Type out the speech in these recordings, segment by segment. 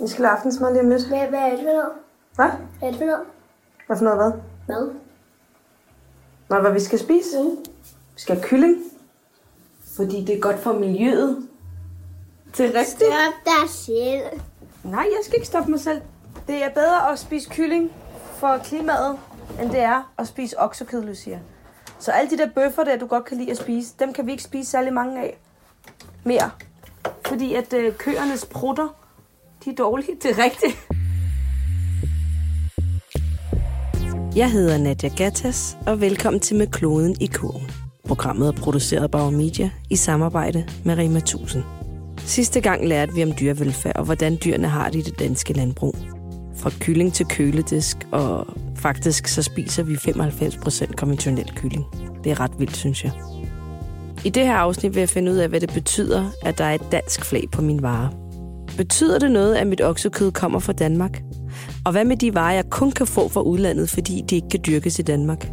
Vi skal lave aftensmad lige om lidt. Hvad, hvad er det for noget? Hvad? Hvad er det for noget? Hvad for noget hvad? Mad. Nå, hvad vi skal spise? Mm. Vi skal have kylling. Fordi det er godt for miljøet. Det er rigtigt. Stop dig selv. Nej, jeg skal ikke stoppe mig selv. Det er bedre at spise kylling for klimaet, end det er at spise oksekød, Lucia. Så alle de der bøffer der, du godt kan lide at spise, dem kan vi ikke spise særlig mange af mere. Fordi at øh, køernes prutter, de er dårlige. Det er rigtigt. Jeg hedder Nadia Gattas, og velkommen til Med Kloden i Kurven. Programmet er produceret af Bauer Media i samarbejde med Rema 1000. Sidste gang lærte vi om dyrevelfærd og hvordan dyrene har det i det danske landbrug. Fra kylling til køledisk, og faktisk så spiser vi 95% konventionel kylling. Det er ret vildt, synes jeg. I det her afsnit vil jeg finde ud af, hvad det betyder, at der er et dansk flag på min vare. Betyder det noget, at mit oksekød kommer fra Danmark? Og hvad med de varer, jeg kun kan få fra udlandet, fordi de ikke kan dyrkes i Danmark?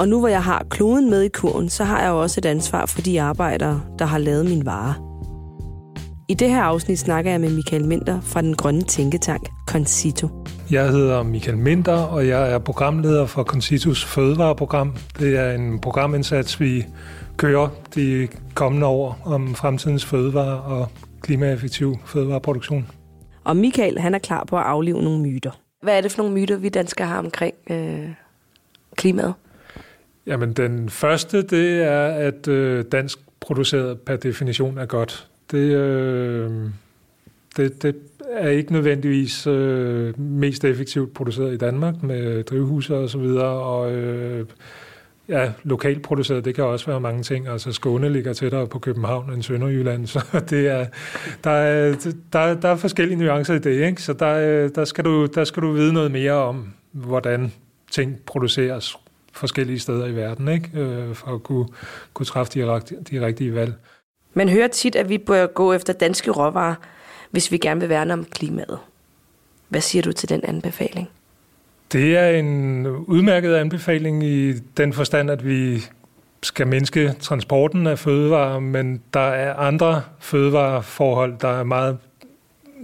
Og nu hvor jeg har kloden med i kurven, så har jeg jo også et ansvar for de arbejdere, der har lavet min vare. I det her afsnit snakker jeg med Michael Minter fra den grønne tænketank Concito. Jeg hedder Michael Minter, og jeg er programleder for Concitos fødevareprogram. Det er en programindsats, vi kører de kommende år om fremtidens fødevare og klimaeffektiv fødevareproduktion. Og Michael, han er klar på at aflive nogle myter. Hvad er det for nogle myter, vi danskere har omkring øh, klimaet? Jamen, den første, det er, at øh, dansk produceret per definition er godt. Det, øh, det, det er ikke nødvendigvis øh, mest effektivt produceret i Danmark med drivhuse og så videre, og øh, ja, lokalt produceret, det kan også være mange ting. Altså Skåne ligger tættere på København end Sønderjylland, så det er, der, er, der, der er forskellige nuancer i det, ikke? så der, der, skal du, der skal du vide noget mere om, hvordan ting produceres forskellige steder i verden, ikke? Øh, for at kunne, kunne træffe de, de rigtige valg. Man hører tit, at vi bør gå efter danske råvarer, hvis vi gerne vil værne om klimaet. Hvad siger du til den anbefaling? Det er en udmærket anbefaling i den forstand, at vi skal mindske transporten af fødevarer, men der er andre fødevareforhold, der er meget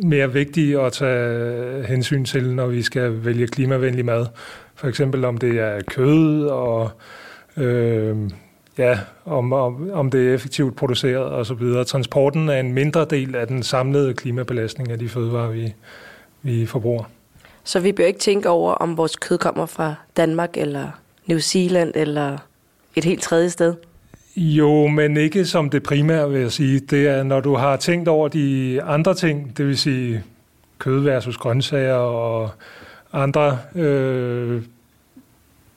mere vigtige at tage hensyn til, når vi skal vælge klimavenlig mad. For eksempel om det er kød og øh, ja, om, om, om det er effektivt produceret og så videre. Transporten er en mindre del af den samlede klimabelastning af de fødevarer, vi, vi forbruger. Så vi bør ikke tænke over, om vores kød kommer fra Danmark eller New Zealand eller et helt tredje sted? Jo, men ikke som det primære, vil jeg sige. Det er, når du har tænkt over de andre ting, det vil sige kød versus grøntsager og andre øh,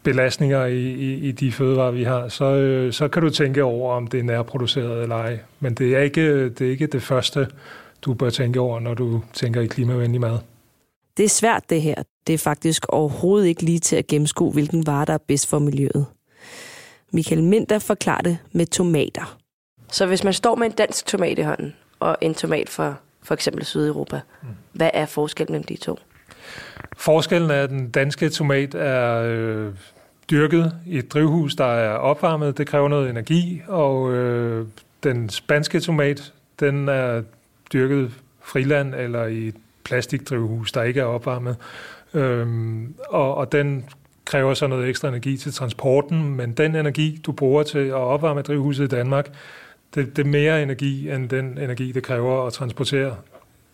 belastninger i, i, i de fødevarer, vi har, så, øh, så kan du tænke over, om det er nærproduceret eller ej. Men det er, ikke, det er ikke det første, du bør tænke over, når du tænker i klimavenlig mad. Det er svært det her. Det er faktisk overhovedet ikke lige til at gennemskue, hvilken vare, der er bedst for miljøet. Michael Minter forklarer det med tomater. Så hvis man står med en dansk tomat i hånden, og en tomat fra for eksempel Sydeuropa, mm. hvad er forskellen mellem de to? Forskellen er, at den danske tomat er øh, dyrket i et drivhus, der er opvarmet. Det kræver noget energi, og øh, den spanske tomat, den er dyrket friland eller i et plastikdrivhus, der ikke er opvarmet. Øhm, og, og den kræver så noget ekstra energi til transporten, men den energi, du bruger til at opvarme drivhuset i Danmark, det, det er mere energi end den energi, det kræver at transportere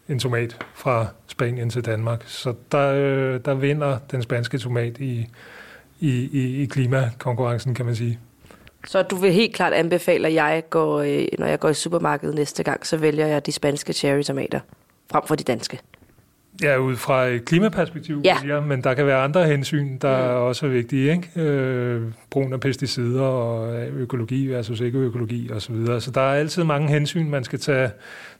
en tomat fra Spanien til Danmark. Så der, øh, der vinder den spanske tomat i, i, i, i klimakonkurrencen, kan man sige. Så du vil helt klart anbefale, at jeg går, øh, når jeg går i supermarkedet næste gang, så vælger jeg de spanske cherry-tomater frem for de danske? Ja, ud fra et klimaperspektiv, ja. ja men der kan være andre hensyn, der mm. også er vigtige. Ikke? Øh, brug af pesticider og økologi versus ikke økologi osv. Så, videre. så der er altid mange hensyn, man skal tage,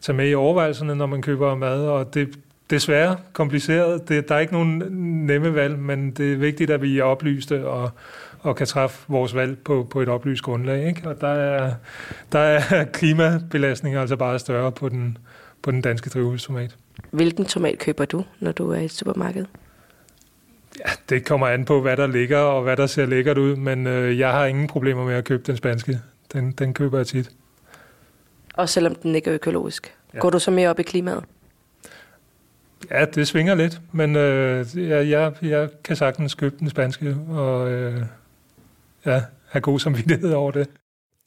tage med i overvejelserne, når man køber mad, og det desværre kompliceret. Det, der er ikke nogen nemme valg, men det er vigtigt, at vi er oplyste og, og kan træffe vores valg på, på et oplyst grundlag. Ikke? Og der er, der er klimabelastninger altså bare større på den, på den danske drivhustomat. Hvilken tomat køber du, når du er i et supermarked? Ja, det kommer an på, hvad der ligger og hvad der ser lækkert ud, men øh, jeg har ingen problemer med at købe den spanske. Den, den køber jeg tit. Og selvom den ikke er økologisk? Ja. Går du så mere op i klimaet? Ja, det svinger lidt, men øh, jeg, jeg, jeg kan sagtens købe den spanske og øh, ja, have god samvittighed over det.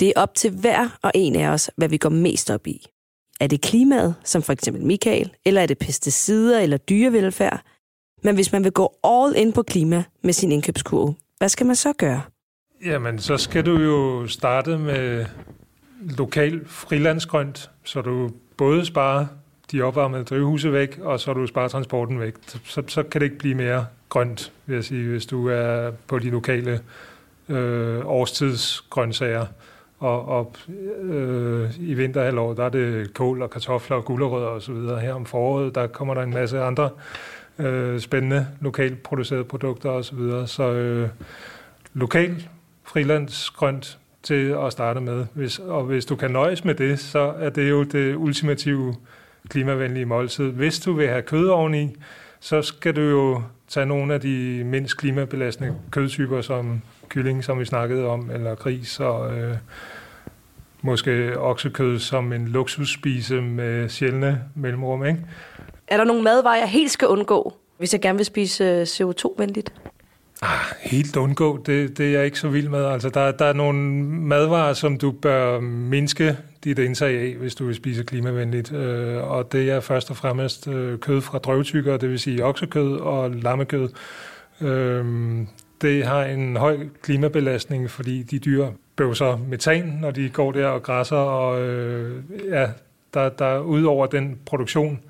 Det er op til hver og en af os, hvad vi går mest op i. Er det klimaet, som for eksempel Michael, eller er det pesticider eller dyrevelfærd? Men hvis man vil gå all in på klima med sin indkøbskurve, hvad skal man så gøre? Jamen, så skal du jo starte med lokal frilandsgrønt, så du både sparer de opvarmede drivhuse væk, og så du sparer transporten væk. Så, så kan det ikke blive mere grønt, vil jeg sige, hvis du er på de lokale øh, årstidsgrøntsager. Og, og øh, i vinterhalvåret, der er det kål og kartofler og gulerødder og så videre. Her om foråret, der kommer der en masse andre øh, spændende lokalt producerede produkter og så videre. Så øh, lokal frilandsgrønt til at starte med. Hvis, og hvis du kan nøjes med det, så er det jo det ultimative klimavenlige måltid. Hvis du vil have kød oveni, så skal du jo tage nogle af de mindst klimabelastende kødtyper, som kylling, som vi snakkede om, eller gris, og øh, måske oksekød som en luksusspise med sjældne mellemrum. Ikke? Er der nogle madvarer, jeg helt skal undgå, hvis jeg gerne vil spise øh, CO2-venligt? Ah, helt undgå, det, det er jeg ikke så vild med. Altså, der, der er nogle madvarer, som du bør mindske dit indtag af, hvis du vil spise klimavenligt. Øh, og det er først og fremmest øh, kød fra drøvtykker, det vil sige oksekød og lammekød. Øh, det har en høj klimabelastning, fordi de dyr bøvser metan, når de går der og græsser, og øh, ja, der, der ud over den produktion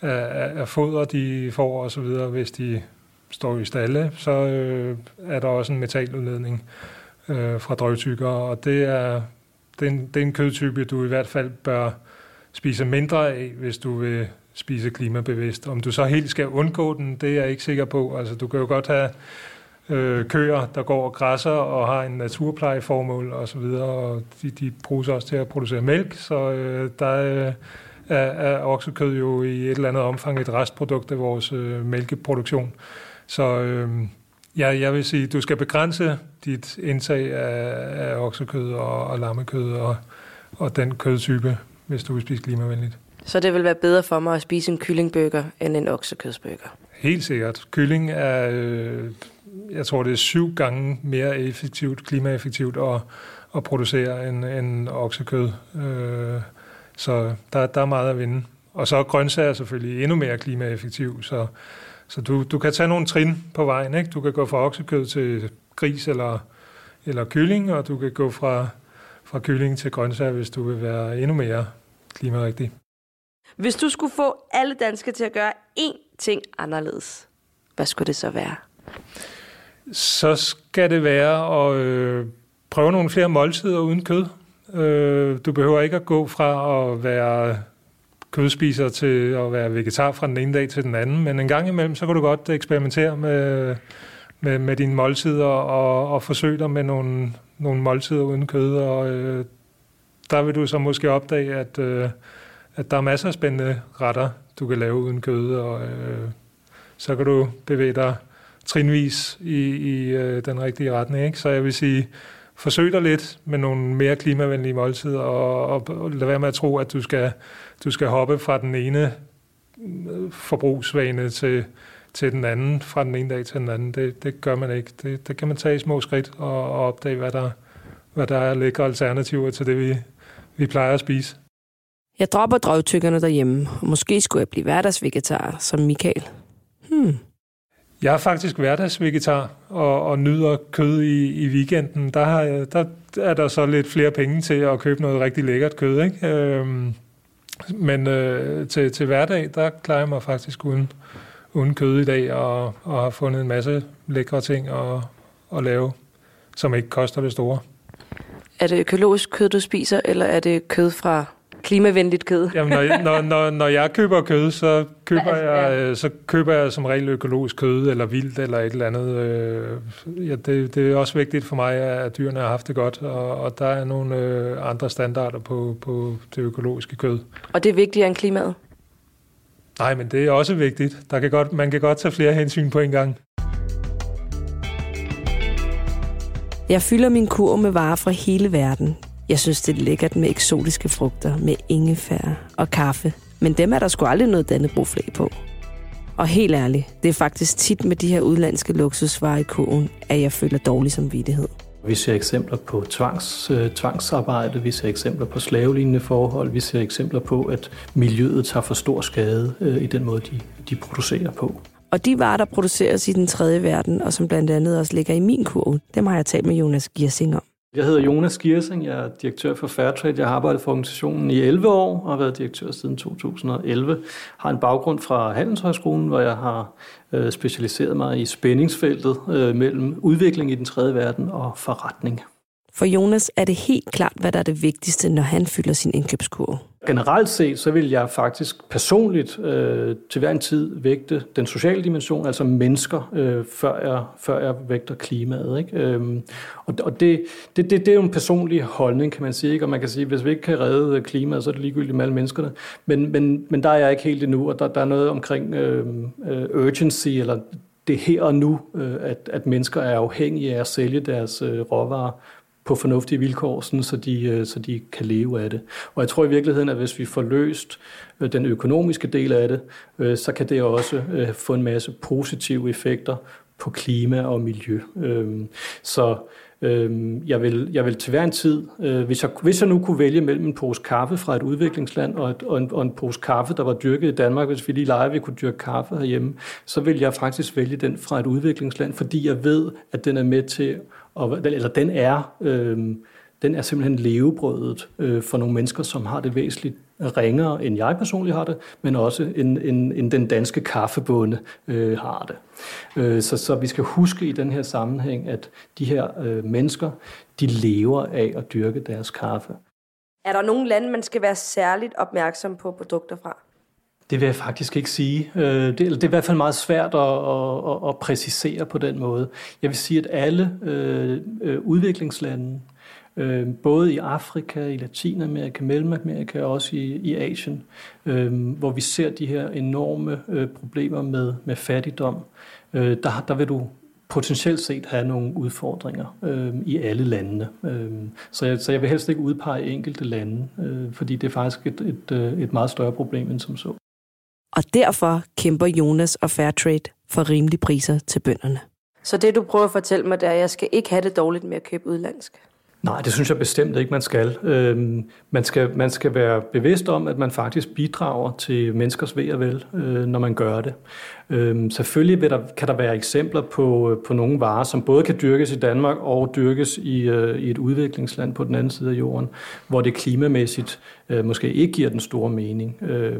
af, af foder, de får osv., hvis de står i stalle, så øh, er der også en metaludledning øh, fra drøvtykker, og det er, det, er en, det er en kødtype, du i hvert fald bør spise mindre af, hvis du vil spise klimabevidst. Om du så helt skal undgå den, det er jeg ikke sikker på. Altså, du kan jo godt have øh, køer, der går og græsser og har en naturplejeformål og så videre, og de, de bruges også til at producere mælk, så øh, der er, er, er oksekød jo i et eller andet omfang et restprodukt af vores øh, mælkeproduktion. Så øh, ja, jeg vil sige, du skal begrænse dit indtag af, af oksekød og, og lammekød og, og den kødtype, hvis du vil spise klimavenligt. Så det vil være bedre for mig at spise en kyllingbøger end en oksekødsbøger? Helt sikkert. Kylling er, øh, jeg tror det er syv gange mere effektivt, klimaeffektivt at, at producere end, end oksekød. Øh, så der, der er meget at vinde. Og så er grøntsager selvfølgelig endnu mere klimaeffektivt, så så du, du kan tage nogle trin på vejen. Ikke? Du kan gå fra oksekød til gris eller, eller kylling, og du kan gå fra, fra kylling til grøntsager, hvis du vil være endnu mere klimarigtig. Hvis du skulle få alle danskere til at gøre én ting anderledes, hvad skulle det så være? Så skal det være at øh, prøve nogle flere måltider uden kød. Øh, du behøver ikke at gå fra at være kødspiser til at være vegetar fra den ene dag til den anden, men en gang imellem, så kan du godt eksperimentere med, med, med dine måltider og, og forsøge dig med nogle, nogle måltider uden kød, og øh, der vil du så måske opdage, at, øh, at der er masser af spændende retter, du kan lave uden kød, og øh, så kan du bevæge dig trinvis i, i øh, den rigtige retning. Ikke? Så jeg vil sige, forsøg dig lidt med nogle mere klimavenlige måltider, og, og, og lad være med at tro, at du skal du skal hoppe fra den ene øh, forbrugsvane til, til den anden, fra den ene dag til den anden. Det, det gør man ikke. Det, det kan man tage i små skridt og, og opdage, hvad der, hvad der er lækre alternativer til det, vi, vi plejer at spise. Jeg dropper drøvtykkerne derhjemme, og måske skulle jeg blive hverdagsvegetar som Michael. Hmm. Jeg er faktisk hverdagsvegetar og, og nyder kød i, i weekenden. Der, har, der er der så lidt flere penge til at købe noget rigtig lækkert kød. Ikke? Øhm, men øh, til, til hverdag, der klarer jeg mig faktisk uden, uden kød i dag, og, og har fundet en masse lækre ting at, at lave, som ikke koster det store. Er det økologisk kød, du spiser, eller er det kød fra klimavenligt kød? Jamen, når, når, når, når jeg køber kød, så køber, altså, jeg, øh, så køber jeg som regel økologisk kød, eller vildt, eller et eller andet. Øh, ja, det, det er også vigtigt for mig, at dyrene har haft det godt, og, og der er nogle øh, andre standarder på, på det økologiske kød. Og det er vigtigere end klimaet? Nej, men det er også vigtigt. Der kan godt, man kan godt tage flere hensyn på en gang. Jeg fylder min kur med varer fra hele verden. Jeg synes, det er lækkert med eksotiske frugter, med ingefær og kaffe. Men dem er der sgu aldrig noget Dannebro-flag på. Og helt ærligt, det er faktisk tit med de her udlandske luksusvarer i kogen, at jeg føler dårlig samvittighed. Vi ser eksempler på tvangs, øh, tvangsarbejde, vi ser eksempler på slavelignende forhold, vi ser eksempler på, at miljøet tager for stor skade øh, i den måde, de, de producerer på. Og de varer, der produceres i den tredje verden, og som blandt andet også ligger i min kurve, dem har jeg talt med Jonas Giersing om. Jeg hedder Jonas Giersing, jeg er direktør for Fairtrade. Jeg har arbejdet for organisationen i 11 år og har været direktør siden 2011. Har en baggrund fra Handelshøjskolen, hvor jeg har øh, specialiseret mig i spændingsfeltet øh, mellem udvikling i den tredje verden og forretning. For Jonas er det helt klart, hvad der er det vigtigste, når han fylder sin indkøbskurve. Generelt set, så vil jeg faktisk personligt øh, til hver en tid vægte den sociale dimension, altså mennesker, øh, før, jeg, før jeg vægter klimaet. Ikke? Øhm, og og det, det, det, det er jo en personlig holdning, kan man sige. Ikke? Og man kan sige, at hvis vi ikke kan redde klimaet, så er det ligegyldigt med alle menneskerne. Men, men, men der er jeg ikke helt endnu, og der, der er noget omkring øh, øh urgency, eller det her og nu, øh, at, at mennesker er afhængige af at sælge deres øh, råvarer på fornuftige vilkår, sådan, så, de, øh, så de kan leve af det. Og jeg tror i virkeligheden, at hvis vi får løst øh, den økonomiske del af det, øh, så kan det også få en masse positive effekter på klima og miljø. Øhm, så Øhm, jeg vil, jeg vil til hver en tid, øh, hvis jeg, hvis jeg nu kunne vælge mellem en pose kaffe fra et udviklingsland og, et, og, en, og en pose kaffe, der var dyrket i Danmark, hvis vi lige leger, vi kunne dyrke kaffe herhjemme, så vil jeg faktisk vælge den fra et udviklingsland, fordi jeg ved, at den er med til at, eller den er, øh, den er simpelthen levebrødet øh, for nogle mennesker, som har det væsentligt ringere, end jeg personligt har det, men også end, end, end den danske kaffebonde øh, har det. Øh, så, så vi skal huske i den her sammenhæng, at de her øh, mennesker, de lever af at dyrke deres kaffe. Er der nogle lande, man skal være særligt opmærksom på produkter fra? Det vil jeg faktisk ikke sige. Øh, det, det er i hvert fald meget svært at, at, at præcisere på den måde. Jeg vil sige, at alle øh, øh, udviklingslande, øh, både i Afrika, i Latinamerika, Mellemamerika og også i, i Asien, øh, hvor vi ser de her enorme øh, problemer med, med fattigdom, øh, der, der vil du potentielt set have nogle udfordringer øh, i alle landene. Øh, så, jeg, så jeg vil helst ikke udpege enkelte lande, øh, fordi det er faktisk et, et, øh, et meget større problem end som så og derfor kæmper Jonas og Fairtrade for rimelige priser til bønderne. Så det, du prøver at fortælle mig, det er, at jeg skal ikke have det dårligt med at købe udlandsk? Nej, det synes jeg bestemt ikke, man skal. Øhm, man skal. Man skal være bevidst om, at man faktisk bidrager til menneskers ved og vel, øh, når man gør det. Øhm, selvfølgelig vil der, kan der være eksempler på, øh, på nogle varer, som både kan dyrkes i Danmark og dyrkes i, øh, i et udviklingsland på den anden side af jorden, hvor det klimamæssigt øh, måske ikke giver den store mening, øh,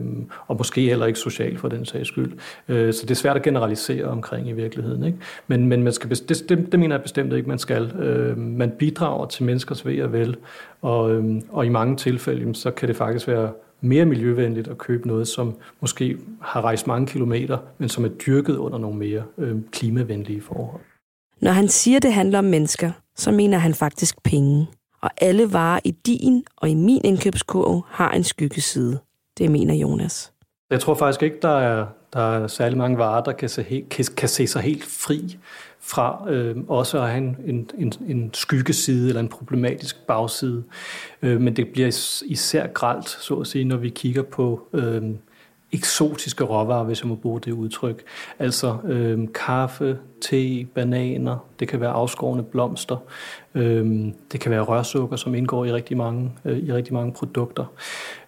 og måske heller ikke socialt for den sags skyld. Øh, så det er svært at generalisere omkring i virkeligheden. Ikke? Men, men man skal, det, det, det mener jeg bestemt ikke, man skal. Øh, man bidrager til menneskers ved og vel, og, øh, og i mange tilfælde, så kan det faktisk være mere miljøvenligt at købe noget, som måske har rejst mange kilometer, men som er dyrket under nogle mere øh, klimavenlige forhold. Når han siger, det handler om mennesker, så mener han faktisk penge. Og alle varer i din og i min indkøbskurve har en skyggeside. Det mener Jonas. Jeg tror faktisk ikke, der er, der er særlig mange varer, der kan se, helt, kan, kan se sig helt fri fra øh, også at have en, en, en, en skyggeside eller en problematisk bagside. Øh, men det bliver især gralt, så at sige, når vi kigger på øh, eksotiske råvarer, hvis jeg må bruge det udtryk. Altså øh, kaffe, te, bananer, det kan være afskårne blomster, øh, det kan være rørsukker, som indgår i rigtig mange, øh, i rigtig mange produkter.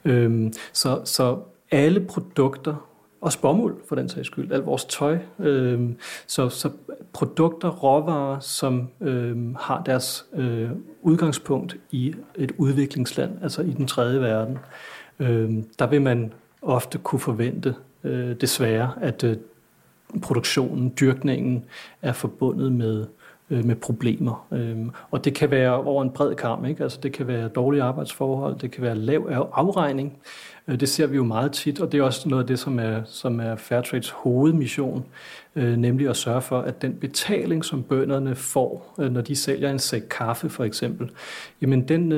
Øh, så, så alle produkter, og bomuld for den sags skyld, alt vores tøj. Øh, så, så produkter, råvarer, som øh, har deres øh, udgangspunkt i et udviklingsland, altså i den tredje verden, øh, der vil man ofte kunne forvente øh, desværre, at øh, produktionen, dyrkningen er forbundet med øh, med problemer. Øhm, og det kan være over en bred kamp. ikke? Altså det kan være dårlige arbejdsforhold, det kan være lav afregning. Øh, det ser vi jo meget tit, og det er også noget af det, som er, som er Fairtrades hovedmission, øh, nemlig at sørge for, at den betaling, som bønderne får, øh, når de sælger en sæk kaffe for eksempel, jamen den,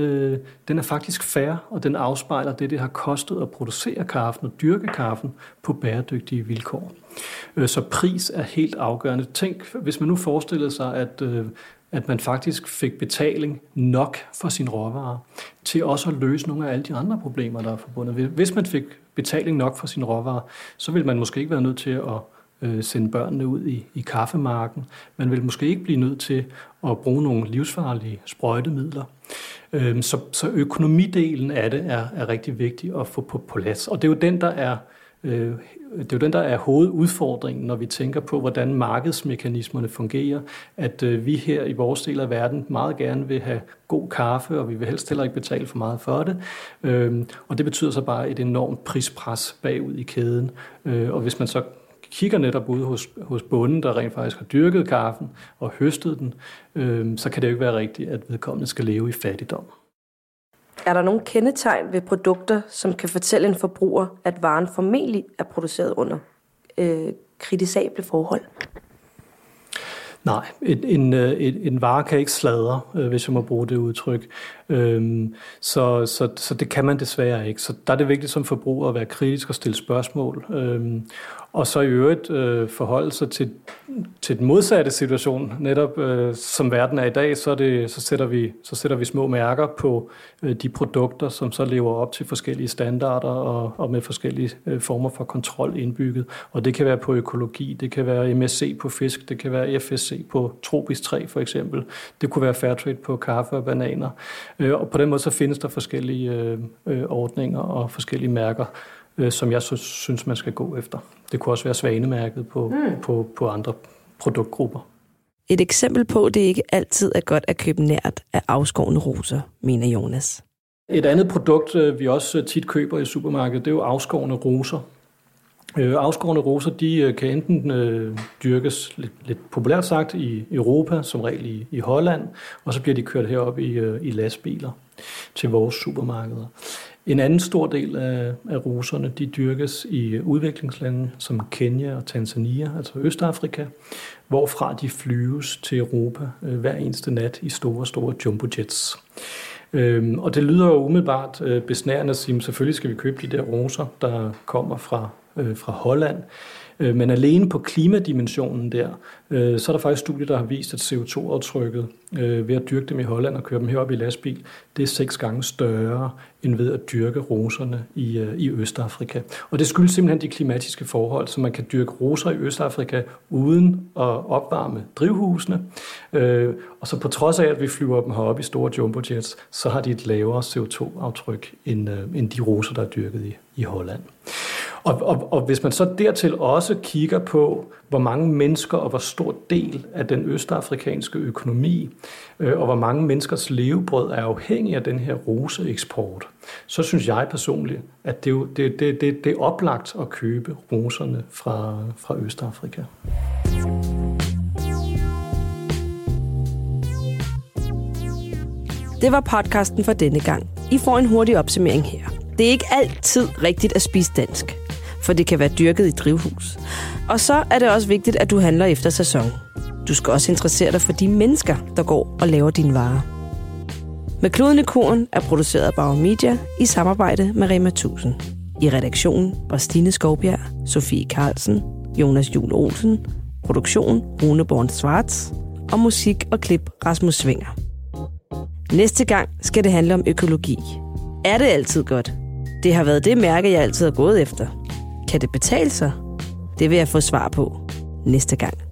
den er faktisk fair, og den afspejler det, det har kostet at producere kaffen og dyrke kaffen på bæredygtige vilkår. Så pris er helt afgørende. Tænk, hvis man nu forestillede sig, at at man faktisk fik betaling nok for sin råvarer til også at løse nogle af alle de andre problemer, der er forbundet. Hvis man fik betaling nok for sin råvarer, så ville man måske ikke være nødt til at øh, sende børnene ud i, i kaffemarken. Man vil måske ikke blive nødt til at bruge nogle livsfarlige sprøjtemidler. Øhm, så, så økonomidelen af det er, er rigtig vigtig at få på plads. Og det er jo den, der er øh, Øh, det er jo den, der er hovedudfordringen, når vi tænker på, hvordan markedsmekanismerne fungerer, at øh, vi her i vores del af verden meget gerne vil have god kaffe, og vi vil helst heller ikke betale for meget for det. Øh, og det betyder så bare et enormt prispres bagud i kæden. Og hvis man så kigger netop ud hos, hos bunden, der rent faktisk har dyrket kaffen og høstet den, øh, så kan det jo ikke være rigtigt, at vedkommende skal leve i fattigdom. Er der nogle kendetegn ved produkter, som kan fortælle en forbruger, at varen formentlig er produceret under øh, kritisable forhold? Nej, en, en, øh, en, en vare kan ikke sladre, øh, hvis jeg må bruge det udtryk. Øhm, så, så, så det kan man desværre ikke. Så der er det vigtigt som forbruger at være kritisk og stille spørgsmål. Øhm, og så i øvrigt øh, forholde sig til, til den modsatte situation. Netop øh, som verden er i dag, så, det, så, sætter vi, så sætter vi små mærker på øh, de produkter, som så lever op til forskellige standarder og, og med forskellige øh, former for kontrol indbygget. Og det kan være på økologi, det kan være MSC på fisk, det kan være FSC på tropisk træ for eksempel. Det kunne være Fairtrade på kaffe og bananer. Øh, og på den måde så findes der forskellige øh, øh, ordninger og forskellige mærker, øh, som jeg så synes, man skal gå efter. Det kunne også være svanemærket på, mm. på, på andre produktgrupper. Et eksempel på, at det ikke altid er godt at købe nært af afskårende roser, mener Jonas. Et andet produkt, vi også tit køber i supermarkedet, det er jo afskårende roser. Øh, afskårende roser de øh, kan enten øh, dyrkes lidt, lidt populært sagt i Europa, som regel i, i Holland, og så bliver de kørt herop i, øh, i lastbiler til vores supermarkeder. En anden stor del af, af roserne, de dyrkes i udviklingslande som Kenya og Tanzania, altså Østafrika, hvorfra de flyves til Europa øh, hver eneste nat i store, store jumbojets. Øhm, og det lyder jo umiddelbart øh, besnærende at sige, at selvfølgelig skal vi købe de der roser, der kommer fra, øh, fra Holland. Øh, men alene på klimadimensionen der, øh, så er der faktisk studier, der har vist, at CO2-aftrykket øh, ved at dyrke dem i Holland og køre dem herop i lastbil, det er seks gange større end ved at dyrke roserne i, øh, i Østafrika. Og det skyldes simpelthen de klimatiske forhold, så man kan dyrke roser i Østafrika uden at opvarme drivhusene. Øh, og så på trods af, at vi flyver dem herop i store jumbojets, så har de et lavere CO2-aftryk end, øh, end de roser, der er dyrket i, i Holland. Og, og, og hvis man så dertil også kigger på, hvor mange mennesker og hvor stor del af den østafrikanske økonomi øh, og hvor mange menneskers levebrød er afhængig af den her roseeksport, så synes jeg personligt, at det, det, det, det, det er oplagt at købe roserne fra, fra Østafrika. Det var podcasten for denne gang. I får en hurtig opsummering her. Det er ikke altid rigtigt at spise dansk for det kan være dyrket i drivhus. Og så er det også vigtigt, at du handler efter sæson. Du skal også interessere dig for de mennesker, der går og laver dine varer. Med kloden i kuren er produceret af Bauer Media i samarbejde med Rema 1000. I redaktionen var Stine Skovbjerg, Sofie Carlsen, Jonas Jul Olsen, produktion Rune Born Svarts og musik og klip Rasmus Svinger. Næste gang skal det handle om økologi. Er det altid godt? Det har været det mærke, jeg altid har gået efter. Kan det betale sig? Det vil jeg få svar på næste gang.